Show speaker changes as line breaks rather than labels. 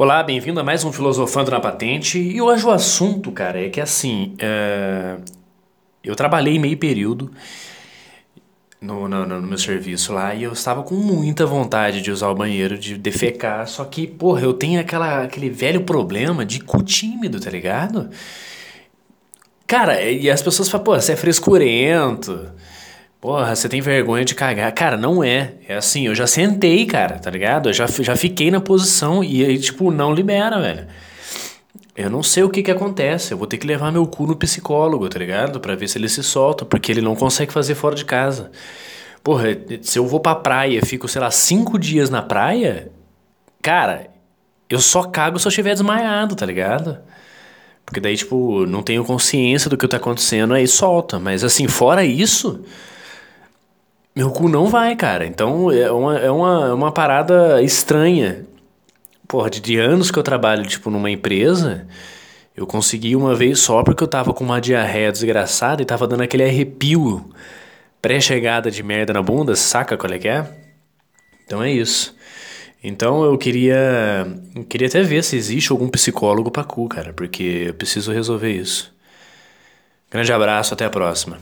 Olá, bem-vindo a mais um Filosofando na Patente. E hoje o assunto, cara, é que assim, é, eu trabalhei meio período no, no, no, meu serviço lá e eu estava com muita vontade de usar o banheiro, de defecar, só que, porra, eu tenho aquela, aquele velho problema de cu tímido, tá ligado? Cara, e as pessoas falam, pô, você é frescurento. Porra, você tem vergonha de cagar. Cara, não é. É assim, eu já sentei, cara, tá ligado? Eu já, já fiquei na posição e aí, tipo, não libera, velho. Eu não sei o que que acontece. Eu vou ter que levar meu cu no psicólogo, tá ligado? Pra ver se ele se solta, porque ele não consegue fazer fora de casa. Porra, se eu vou pra praia fico, sei lá, cinco dias na praia, cara, eu só cago se eu estiver desmaiado, tá ligado? Porque daí, tipo, não tenho consciência do que tá acontecendo, aí solta. Mas assim, fora isso. Meu cu não vai, cara. Então é uma, é uma, é uma parada estranha. Porra, de, de anos que eu trabalho, tipo, numa empresa, eu consegui uma vez só porque eu tava com uma diarreia desgraçada e tava dando aquele arrepio pré-chegada de merda na bunda, saca qual é que é? Então é isso. Então eu queria. Eu queria até ver se existe algum psicólogo pra cu, cara, porque eu preciso resolver isso. Grande abraço, até a próxima.